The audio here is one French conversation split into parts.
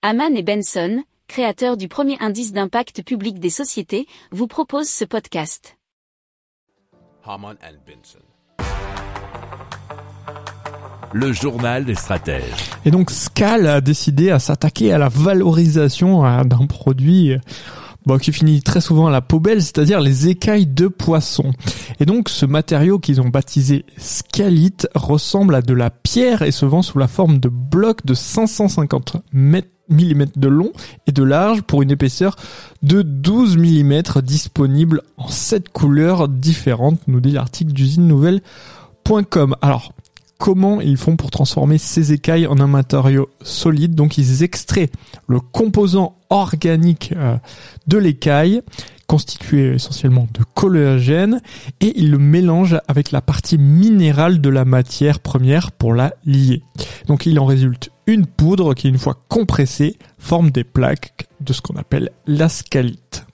Haman et Benson, créateurs du premier indice d'impact public des sociétés, vous proposent ce podcast. Haman and Benson. Le journal des stratèges. Et donc Scal a décidé à s'attaquer à la valorisation d'un produit bon, qui finit très souvent à la poubelle, c'est-à-dire les écailles de poisson. Et donc ce matériau qu'ils ont baptisé scalite ressemble à de la pierre et se vend sous la forme de blocs de 550 mètres mm de long et de large pour une épaisseur de 12 mm disponible en 7 couleurs différentes, nous dit l'article d'usine nouvelle.com. Alors, comment ils font pour transformer ces écailles en un matériau solide? Donc ils extraient le composant organique euh, de l'écaille, constitué essentiellement de collagène, et ils le mélangent avec la partie minérale de la matière première pour la lier. Donc il en résulte une poudre qui, une fois compressée, forme des plaques de ce qu'on appelle l'ascalite.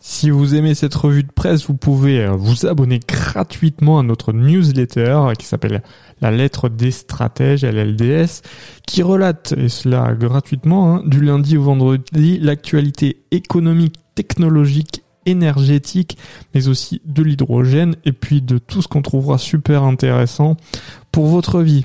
Si vous aimez cette revue de presse, vous pouvez euh, vous abonner gratuitement à notre newsletter euh, qui s'appelle La lettre des stratèges, LLDS, qui relate, et cela gratuitement, hein, du lundi au vendredi, l'actualité économique, technologique, énergétique, mais aussi de l'hydrogène, et puis de tout ce qu'on trouvera super intéressant pour votre vie.